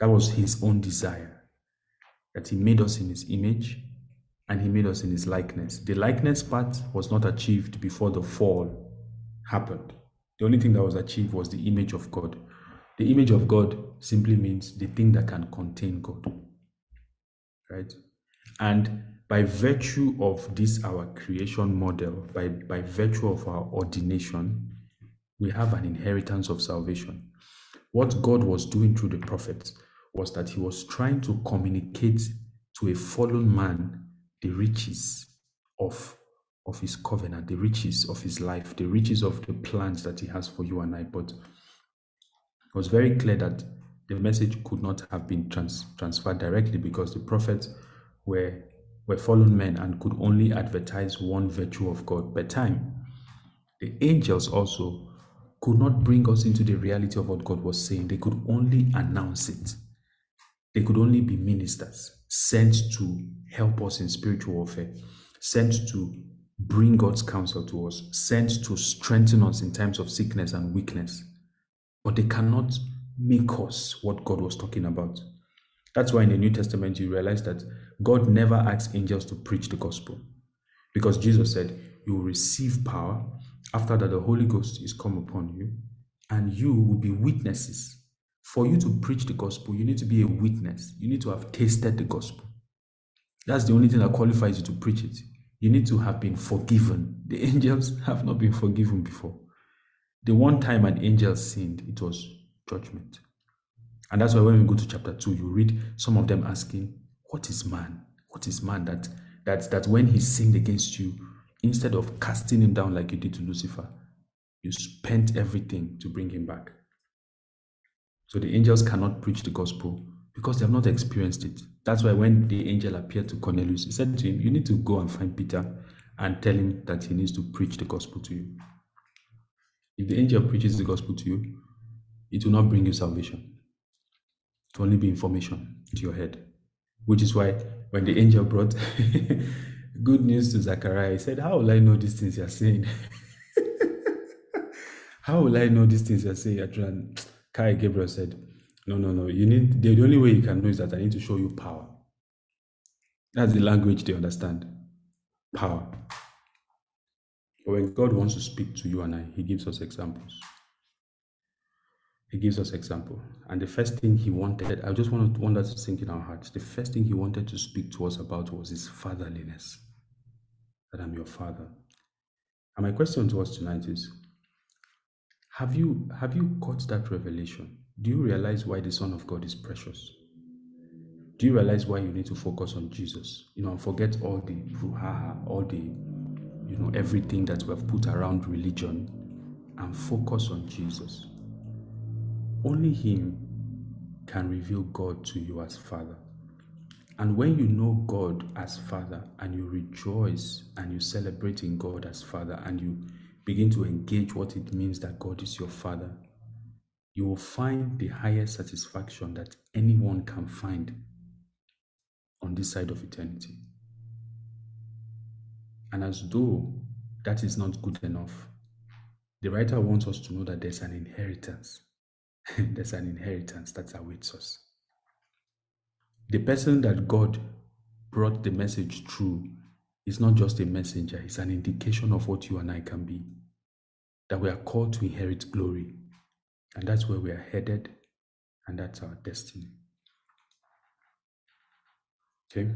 That was his own desire. That he made us in his image and he made us in his likeness. The likeness part was not achieved before the fall happened. The only thing that was achieved was the image of God. The image of God simply means the thing that can contain God. Right? And by virtue of this, our creation model, by, by virtue of our ordination, we have an inheritance of salvation. What God was doing through the prophets was that he was trying to communicate to a fallen man the riches of, of his covenant, the riches of his life, the riches of the plans that he has for you and I. But it was very clear that the message could not have been trans- transferred directly because the prophets were, were fallen men and could only advertise one virtue of God per time. The angels also could not bring us into the reality of what God was saying, they could only announce it. They could only be ministers sent to help us in spiritual warfare, sent to bring God's counsel to us, sent to strengthen us in times of sickness and weakness. But they cannot make us what God was talking about. That's why in the New Testament you realize that God never asks angels to preach the gospel. Because Jesus said, You will receive power after that the Holy Ghost is come upon you, and you will be witnesses. For you to preach the gospel, you need to be a witness. You need to have tasted the gospel. That's the only thing that qualifies you to preach it. You need to have been forgiven. The angels have not been forgiven before. The one time an angel sinned, it was judgment. And that's why when we go to chapter 2, you read some of them asking, What is man? What is man that that that when he sinned against you, instead of casting him down like you did to Lucifer, you spent everything to bring him back. So the angels cannot preach the gospel because they have not experienced it. That's why when the angel appeared to Cornelius, he said to him, You need to go and find Peter and tell him that he needs to preach the gospel to you. If the angel preaches the gospel to you, it will not bring you salvation. It will only be information to your head. Which is why when the angel brought good news to Zachariah, he said, How will I know these things you're saying? How will I know these things you're saying? And Kai Gabriel said, No, no, no. You need the only way you can know is that I need to show you power. That's the language they understand. Power. But when God wants to speak to you and I, He gives us examples. He gives us example. And the first thing he wanted, I just want, to, want that to sink in our hearts. The first thing he wanted to speak to us about was his fatherliness. That I'm your father. And my question to us tonight is have you have you got that revelation? Do you realize why the Son of God is precious? Do you realize why you need to focus on Jesus? You know, and forget all the all the, you know, everything that we have put around religion and focus on Jesus. Only Him can reveal God to you as Father. And when you know God as Father and you rejoice and you celebrate in God as Father and you begin to engage what it means that God is your Father, you will find the highest satisfaction that anyone can find on this side of eternity. And as though that is not good enough, the writer wants us to know that there's an inheritance there's an inheritance that awaits us. The person that God brought the message through is not just a messenger, it's an indication of what you and I can be. That we are called to inherit glory. And that's where we are headed, and that's our destiny. Okay?